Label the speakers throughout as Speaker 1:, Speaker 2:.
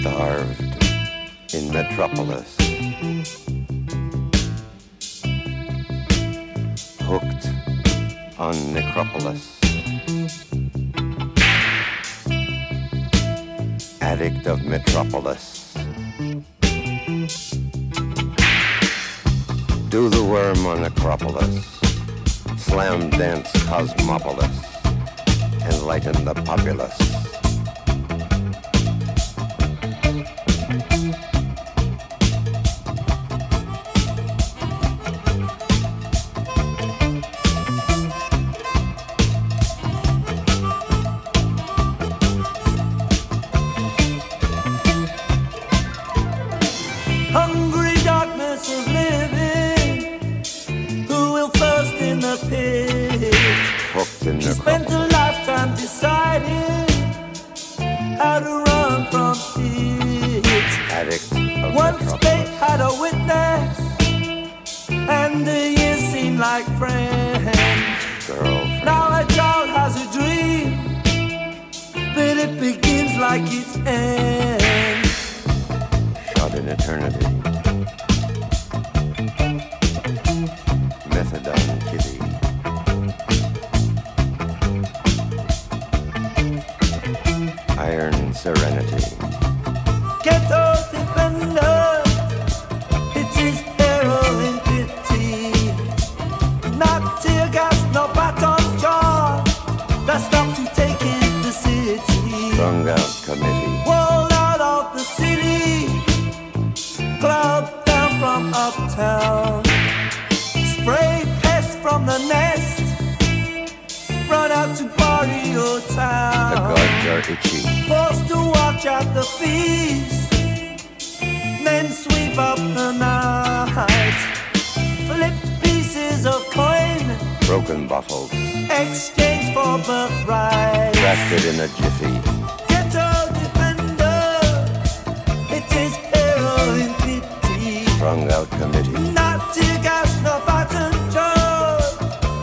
Speaker 1: starved in Metropolis. Hooked on Necropolis. Addict of Metropolis. Do the worm on Acropolis. Slam dance Cosmopolis. Enlighten the populace. Committee.
Speaker 2: Out of the city, club down from uptown. Spray from the nest, run out to barrio town. The guards
Speaker 1: are itchy.
Speaker 2: Forced to watch at the feast, men sweep up the night. Flipped pieces of coin,
Speaker 1: broken bottles,
Speaker 2: exchange for birthright. Crafted
Speaker 1: in a jiffy. strung out committee.
Speaker 2: Not tear gas, no button job.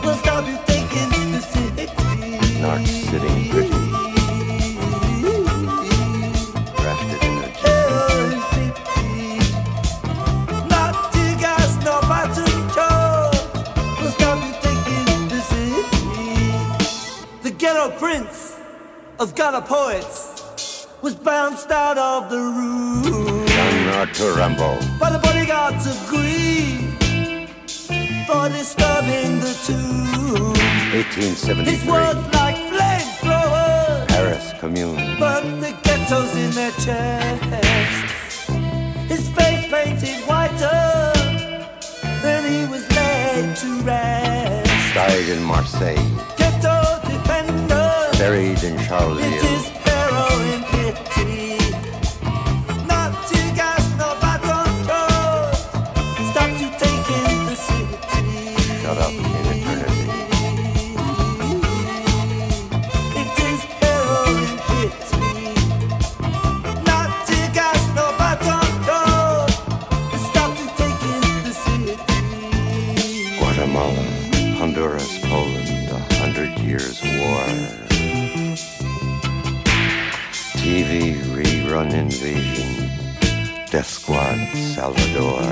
Speaker 2: Will stop you thinking the city. Not sitting pretty. Ghetto prince of Ghana poets was bounced out of the room
Speaker 1: nor to rumble.
Speaker 2: But the bodyguards of agree for disturbing the tomb.
Speaker 1: 1873. His words
Speaker 2: like flamethrowers.
Speaker 1: Paris Commune.
Speaker 2: But the ghettos in their chests. His face painted whiter. Then he was led to rest.
Speaker 1: Died in Marseille.
Speaker 2: Ghetto defender.
Speaker 1: Buried in Charleville. It is
Speaker 2: harrowing pity.
Speaker 1: Guatemala, Honduras, Poland, a hundred years war. TV rerun invasion, death squad Salvador.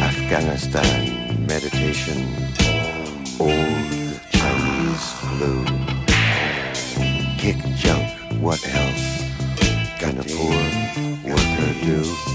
Speaker 1: Afghanistan, meditation, old Chinese flu. Kick junk, what else? Ganapur, worker do.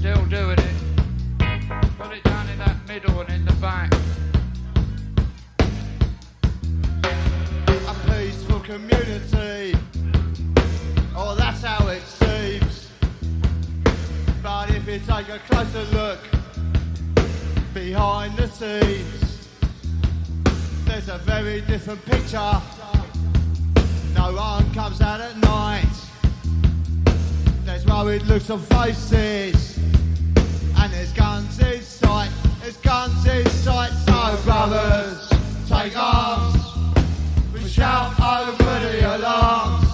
Speaker 3: still doing it. Put it down in that middle and in the back.
Speaker 4: A peaceful community. Oh, that's how it seems. But if you take a closer look behind the scenes, there's a very different picture. No one comes out at night. There's worried looks on faces. And there's guns in sight. There's guns in sight. So, brothers, take arms. We shout over the alarms.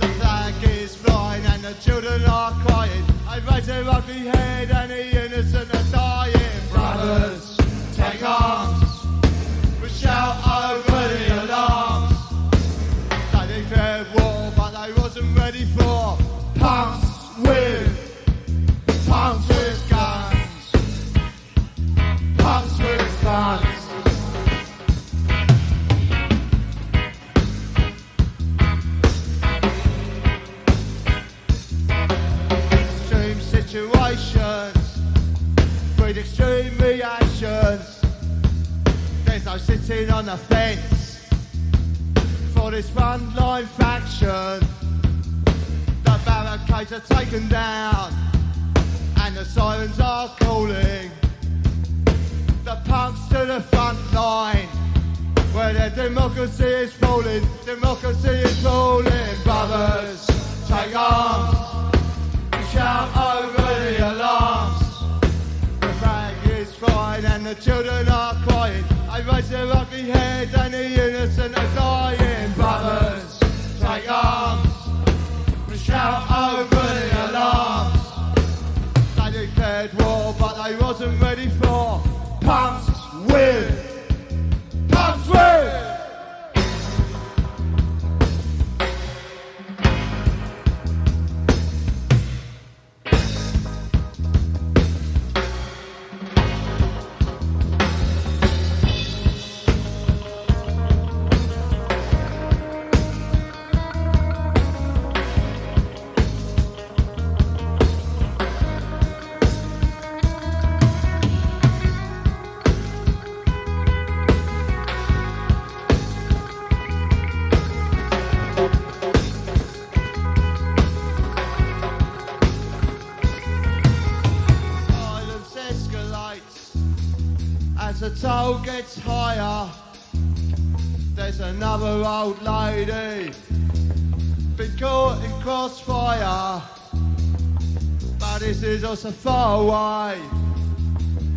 Speaker 4: The flag is flying and the children are crying. I raise their ugly head and the innocent are dying. Brothers, take arms. Extreme reactions. There's no sitting on the fence for this frontline faction. The barricades are taken down and the sirens are calling. The punks to the front line where their democracy is falling. Democracy is falling, brothers. Take arms. Shout over the alarms. And the children are crying. I raise their ugly head and the innocent toll gets higher. There's another old lady been caught in crossfire, but this is also far away.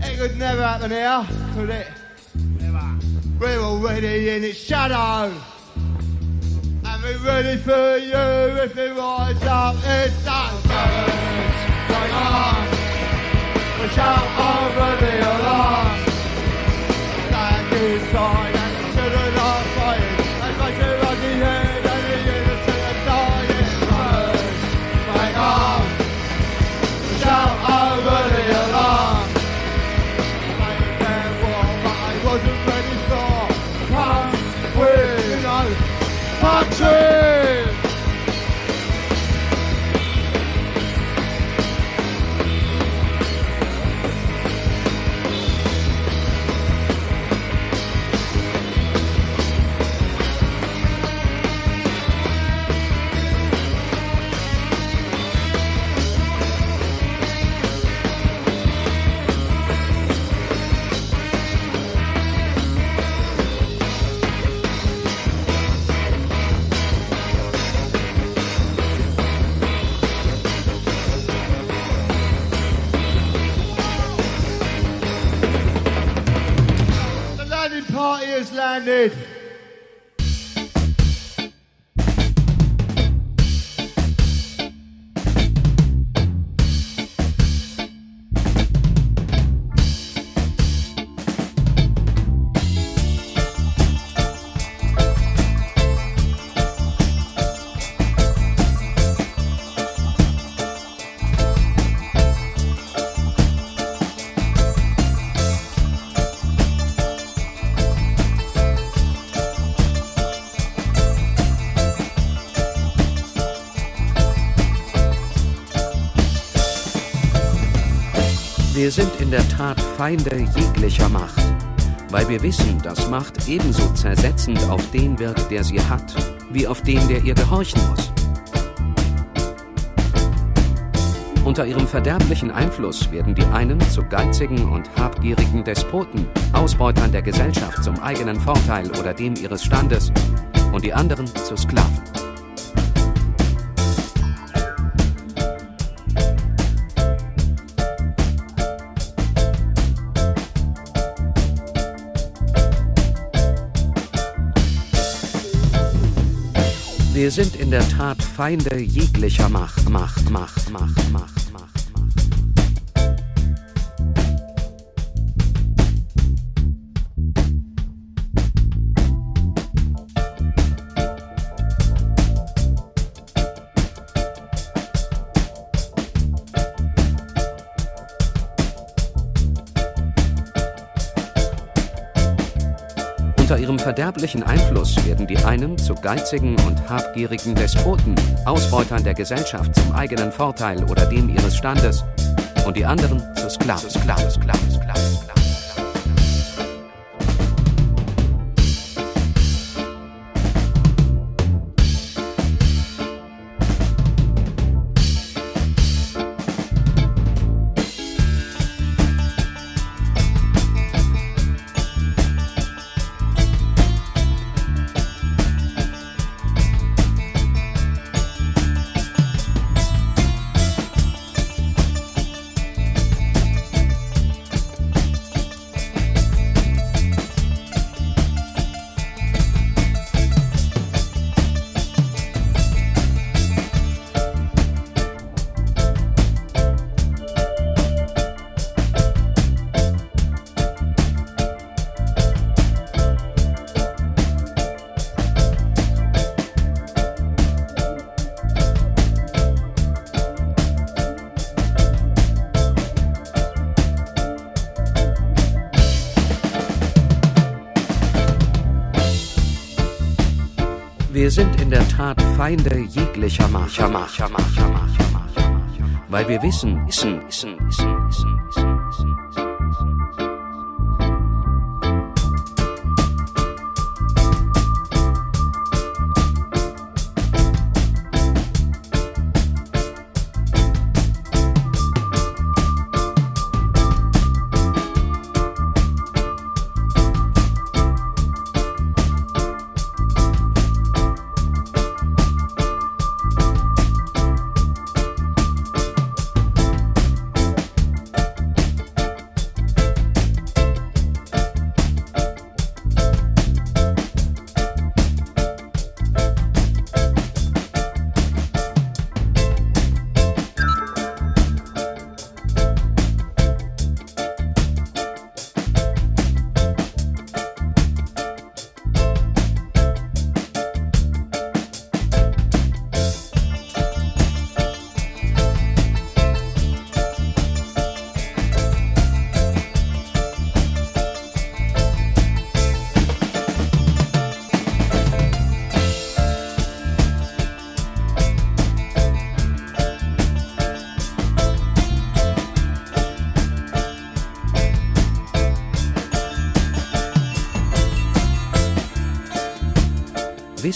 Speaker 4: It could never happen here, could it? Never. We're already in its shadow. And we're ready for you if it rise up. It's us, brothers. Take on. We shout over the alarm. Flag is flying and the children
Speaker 5: in der Tat Feinde jeglicher Macht, weil wir wissen, dass Macht ebenso zersetzend auf den wirkt, der sie hat, wie auf den, der ihr gehorchen muss. Unter ihrem verderblichen Einfluss werden die einen zu geizigen und habgierigen Despoten, Ausbeutern der Gesellschaft zum eigenen Vorteil oder dem ihres Standes, und die anderen zu Sklaven. Wir sind in der Tat Feinde jeglicher Macht, Macht, Macht, Macht, Macht. Verderblichen Einfluss werden die einen zu geizigen und habgierigen Despoten, Ausbeutern der Gesellschaft zum eigenen Vorteil oder dem ihres Standes, und die anderen zu Sklaven, Sklaven, Sklaven, Sklaven. Feinde jeglicher Macht. Weil wir wissen, wissen, wissen, wissen, wissen,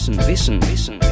Speaker 5: wissen, wissen, wissen,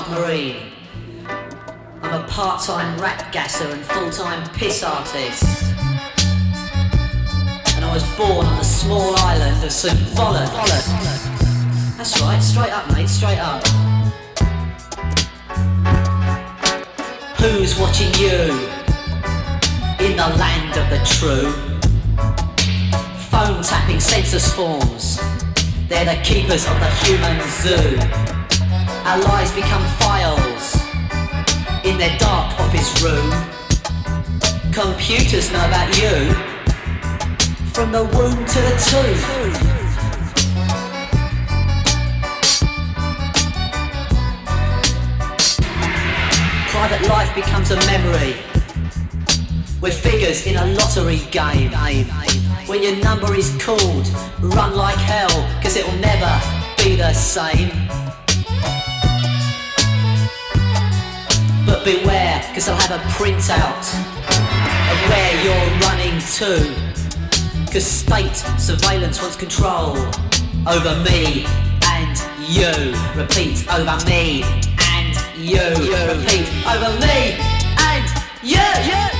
Speaker 6: submarine. I'm a part-time rat gasser and full-time piss artist. And I was born on the small island of St. Bollock. That's right, straight up, mate, straight up. Who's watching you in the land of the true? Phone tapping census forms. They're the keepers of the human zoo. Our lives become files in their dark office room. Computers know about you from the womb to the tomb. private life becomes a memory. We're figures in a lottery game. When your number is called, run like hell, cause it'll never be the same. But beware, cause I'll have a printout of where you're running to. Cause state surveillance wants control over me and you. Repeat, over me and you. Repeat over me and you.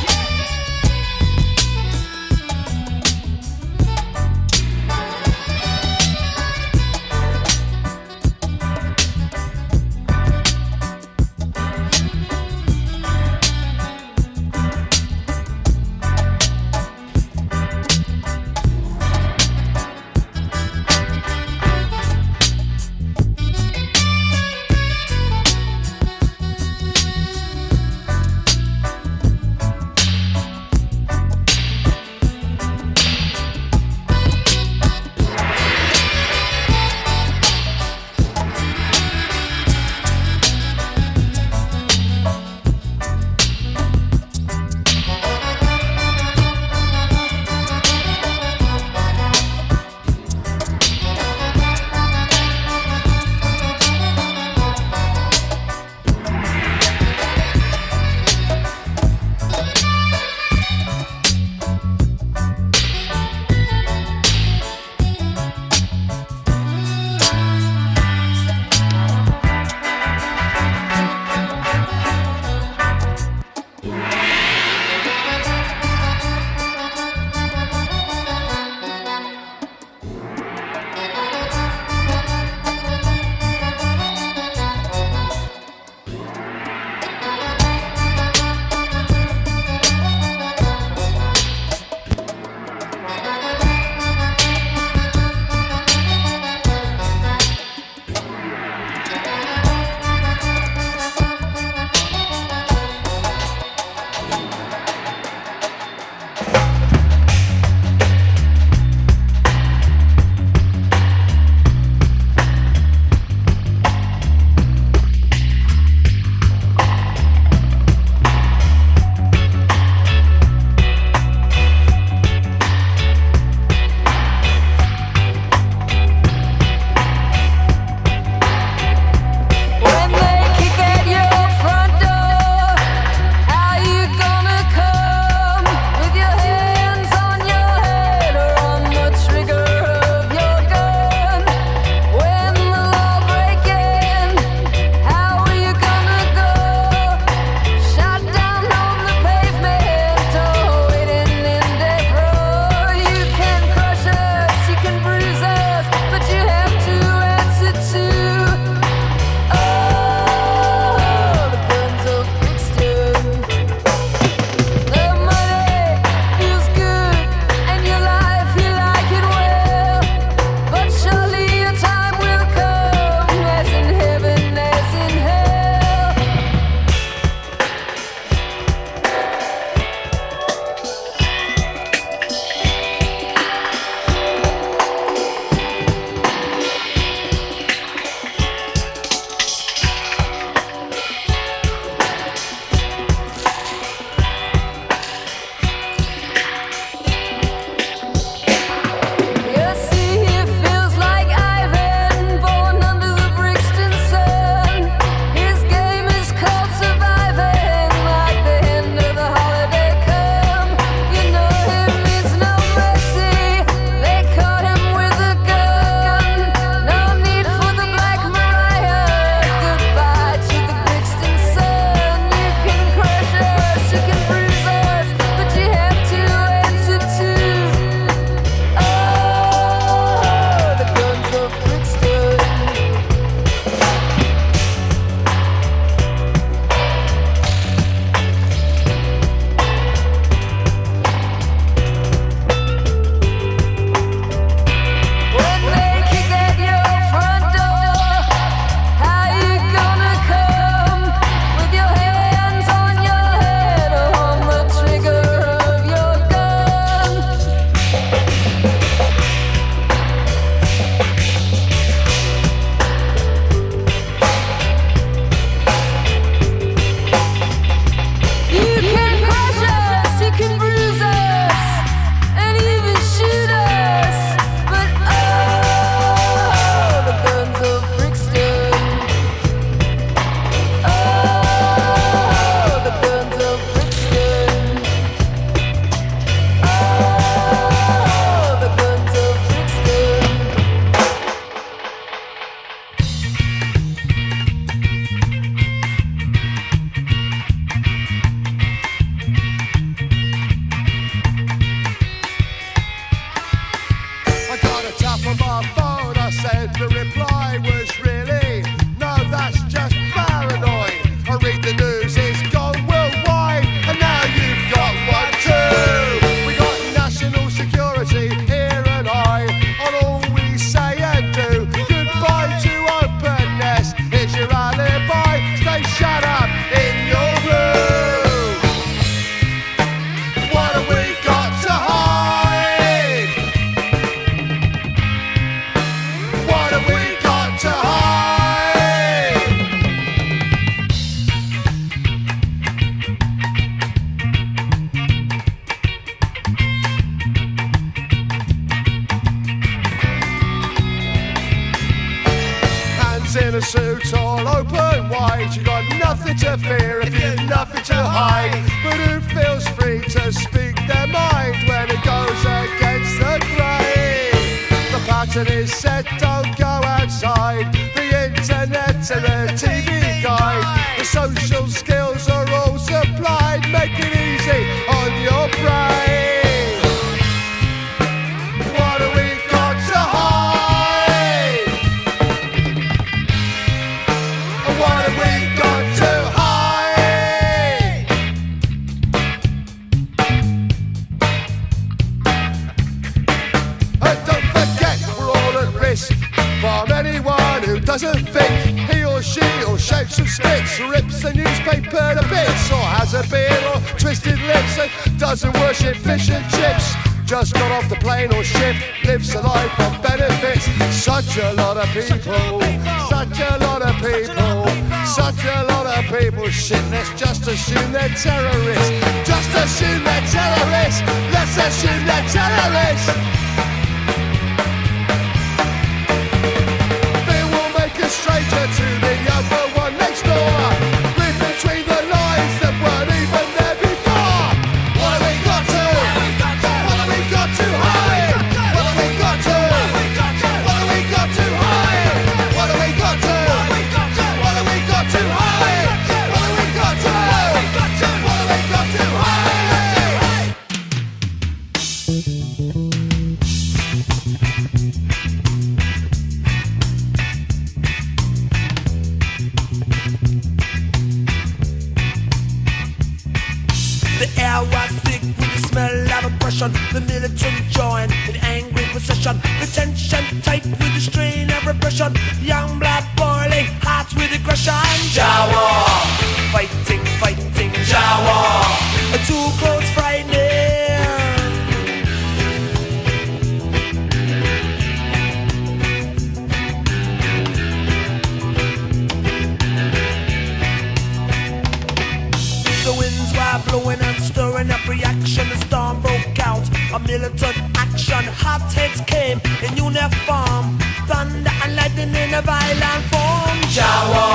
Speaker 7: Aztecs came in uniform, thunder and lightning in a violent form. Jawa,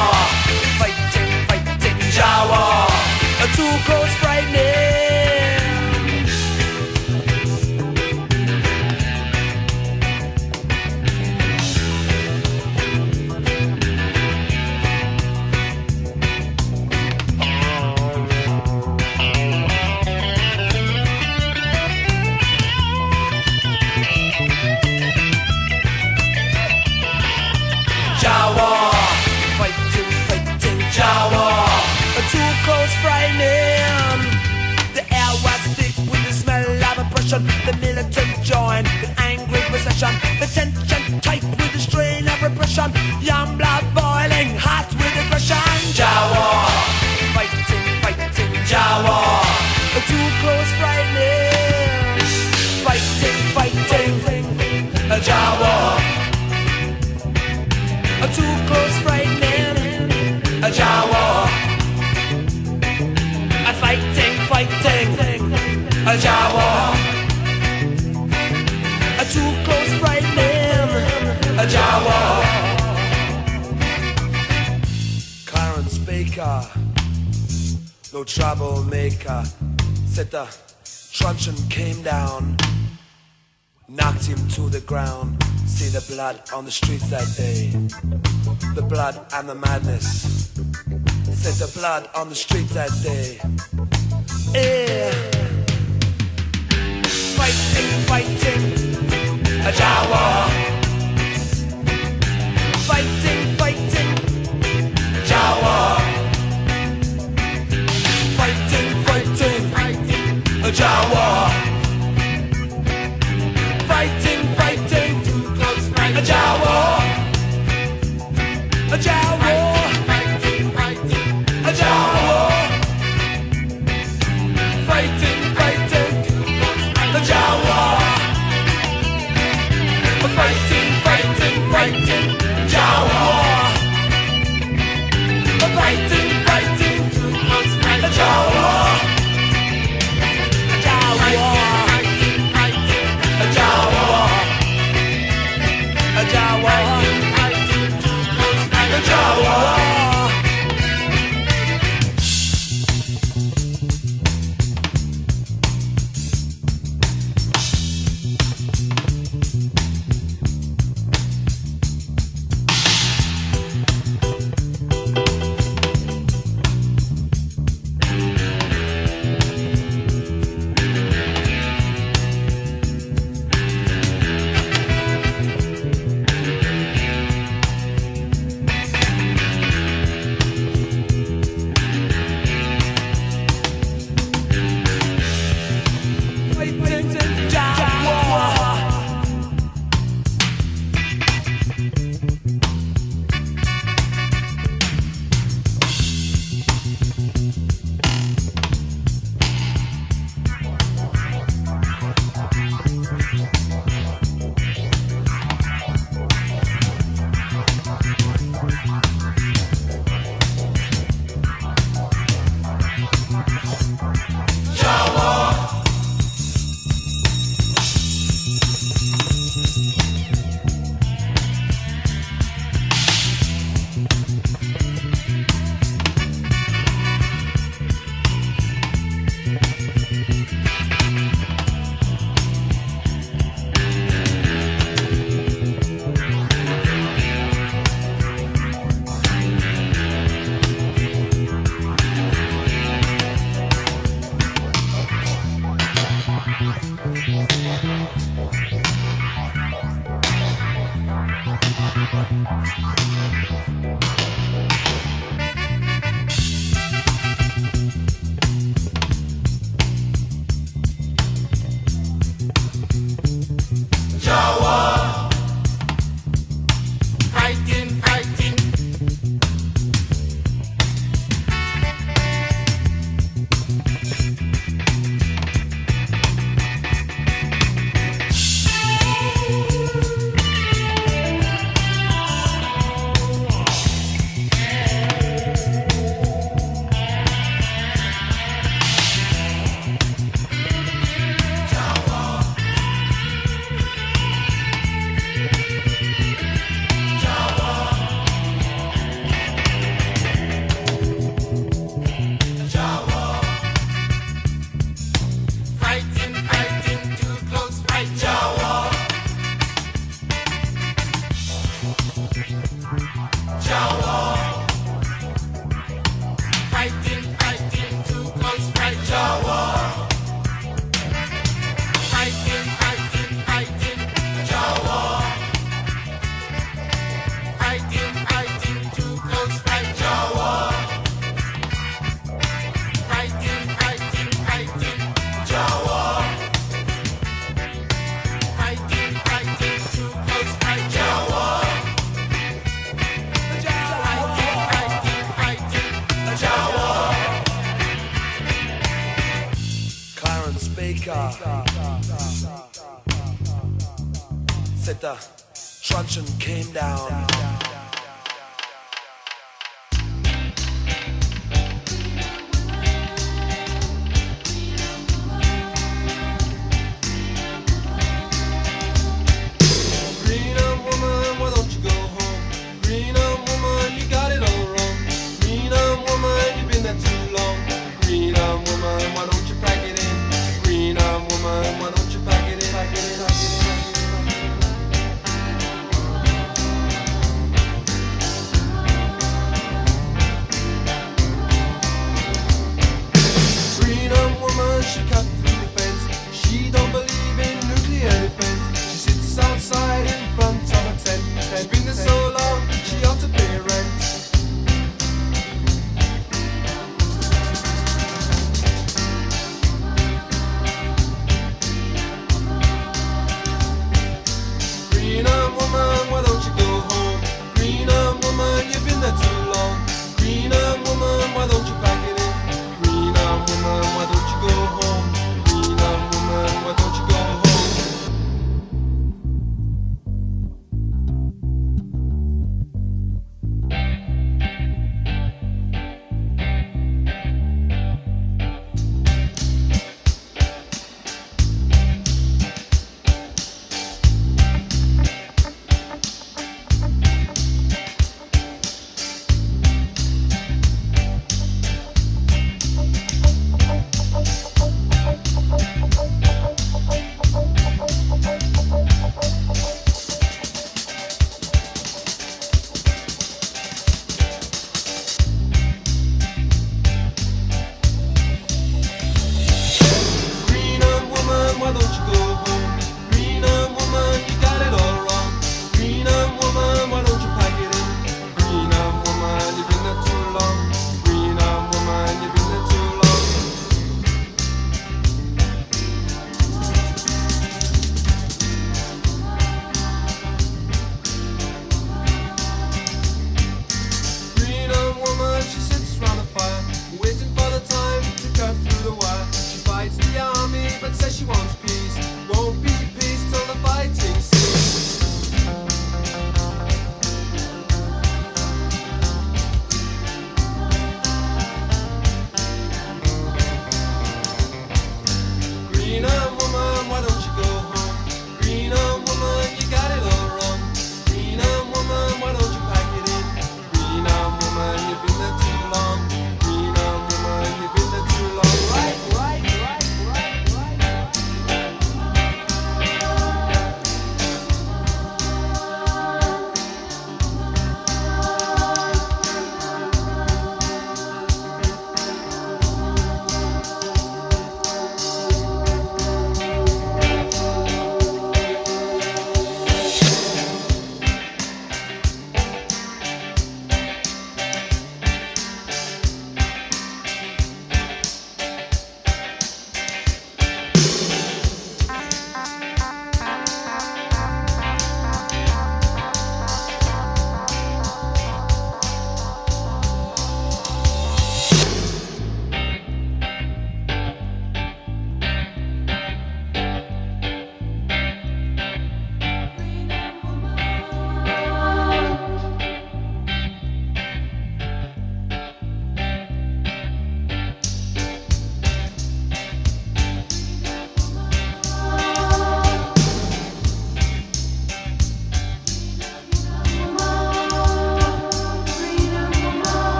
Speaker 7: fighting, fighting, Jawa, a two close frightening. corruption. Young black
Speaker 8: troublemaker. Said the truncheon came down, knocked him to the ground. See the blood on the streets that day, the blood and the madness. Said the blood on the streets that day. Yeah.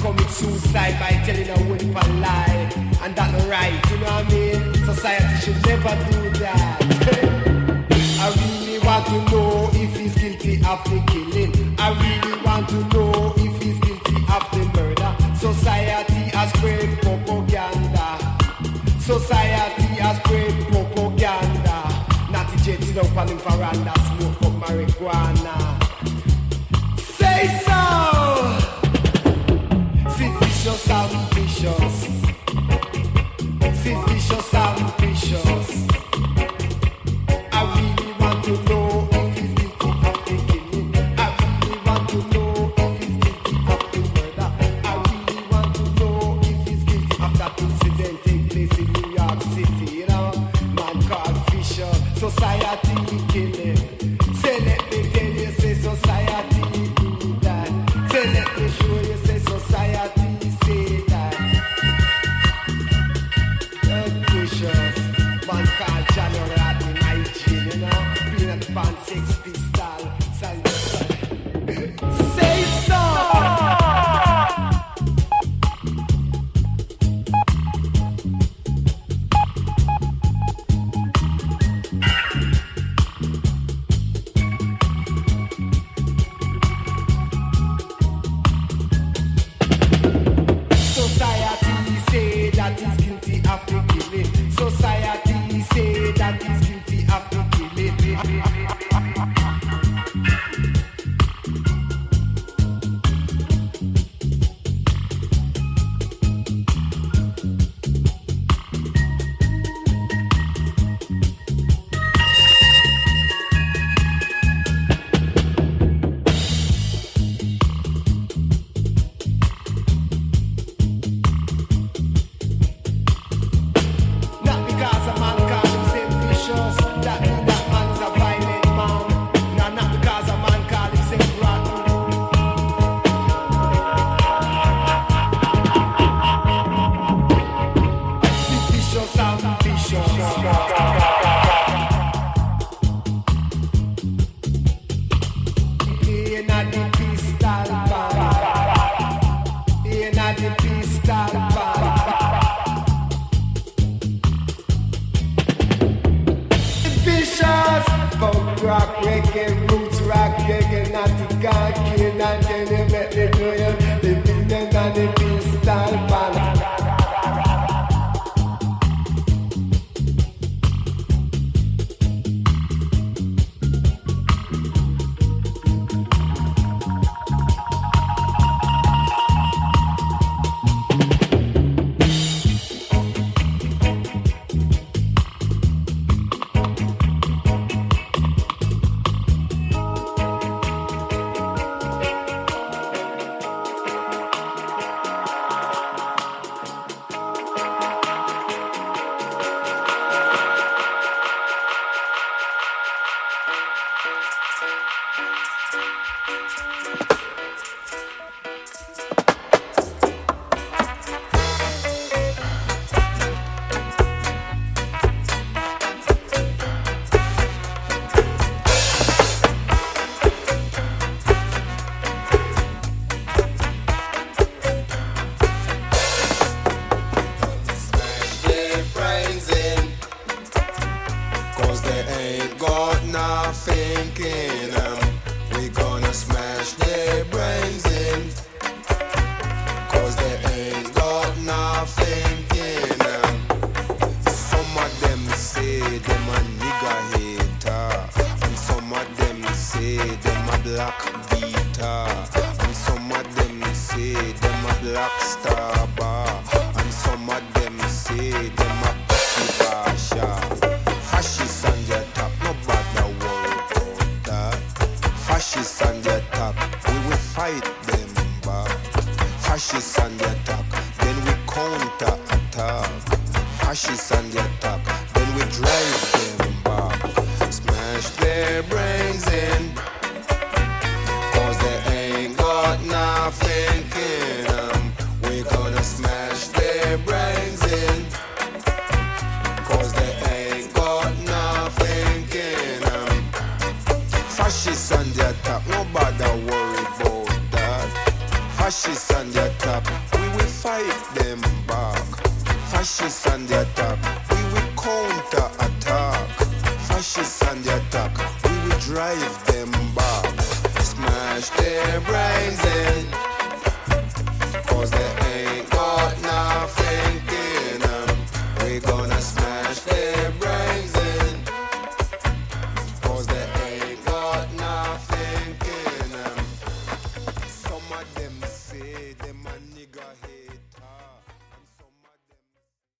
Speaker 9: commit suicide by telling a whimper lie. And that's right, you know what I mean? Society should never do that. I really want to know if he's guilty of the killing. I really want to know if he's guilty of the murder. Society has spread propaganda. Society has spread propaganda. Natty jetting up on the veranda, smoke up marijuana.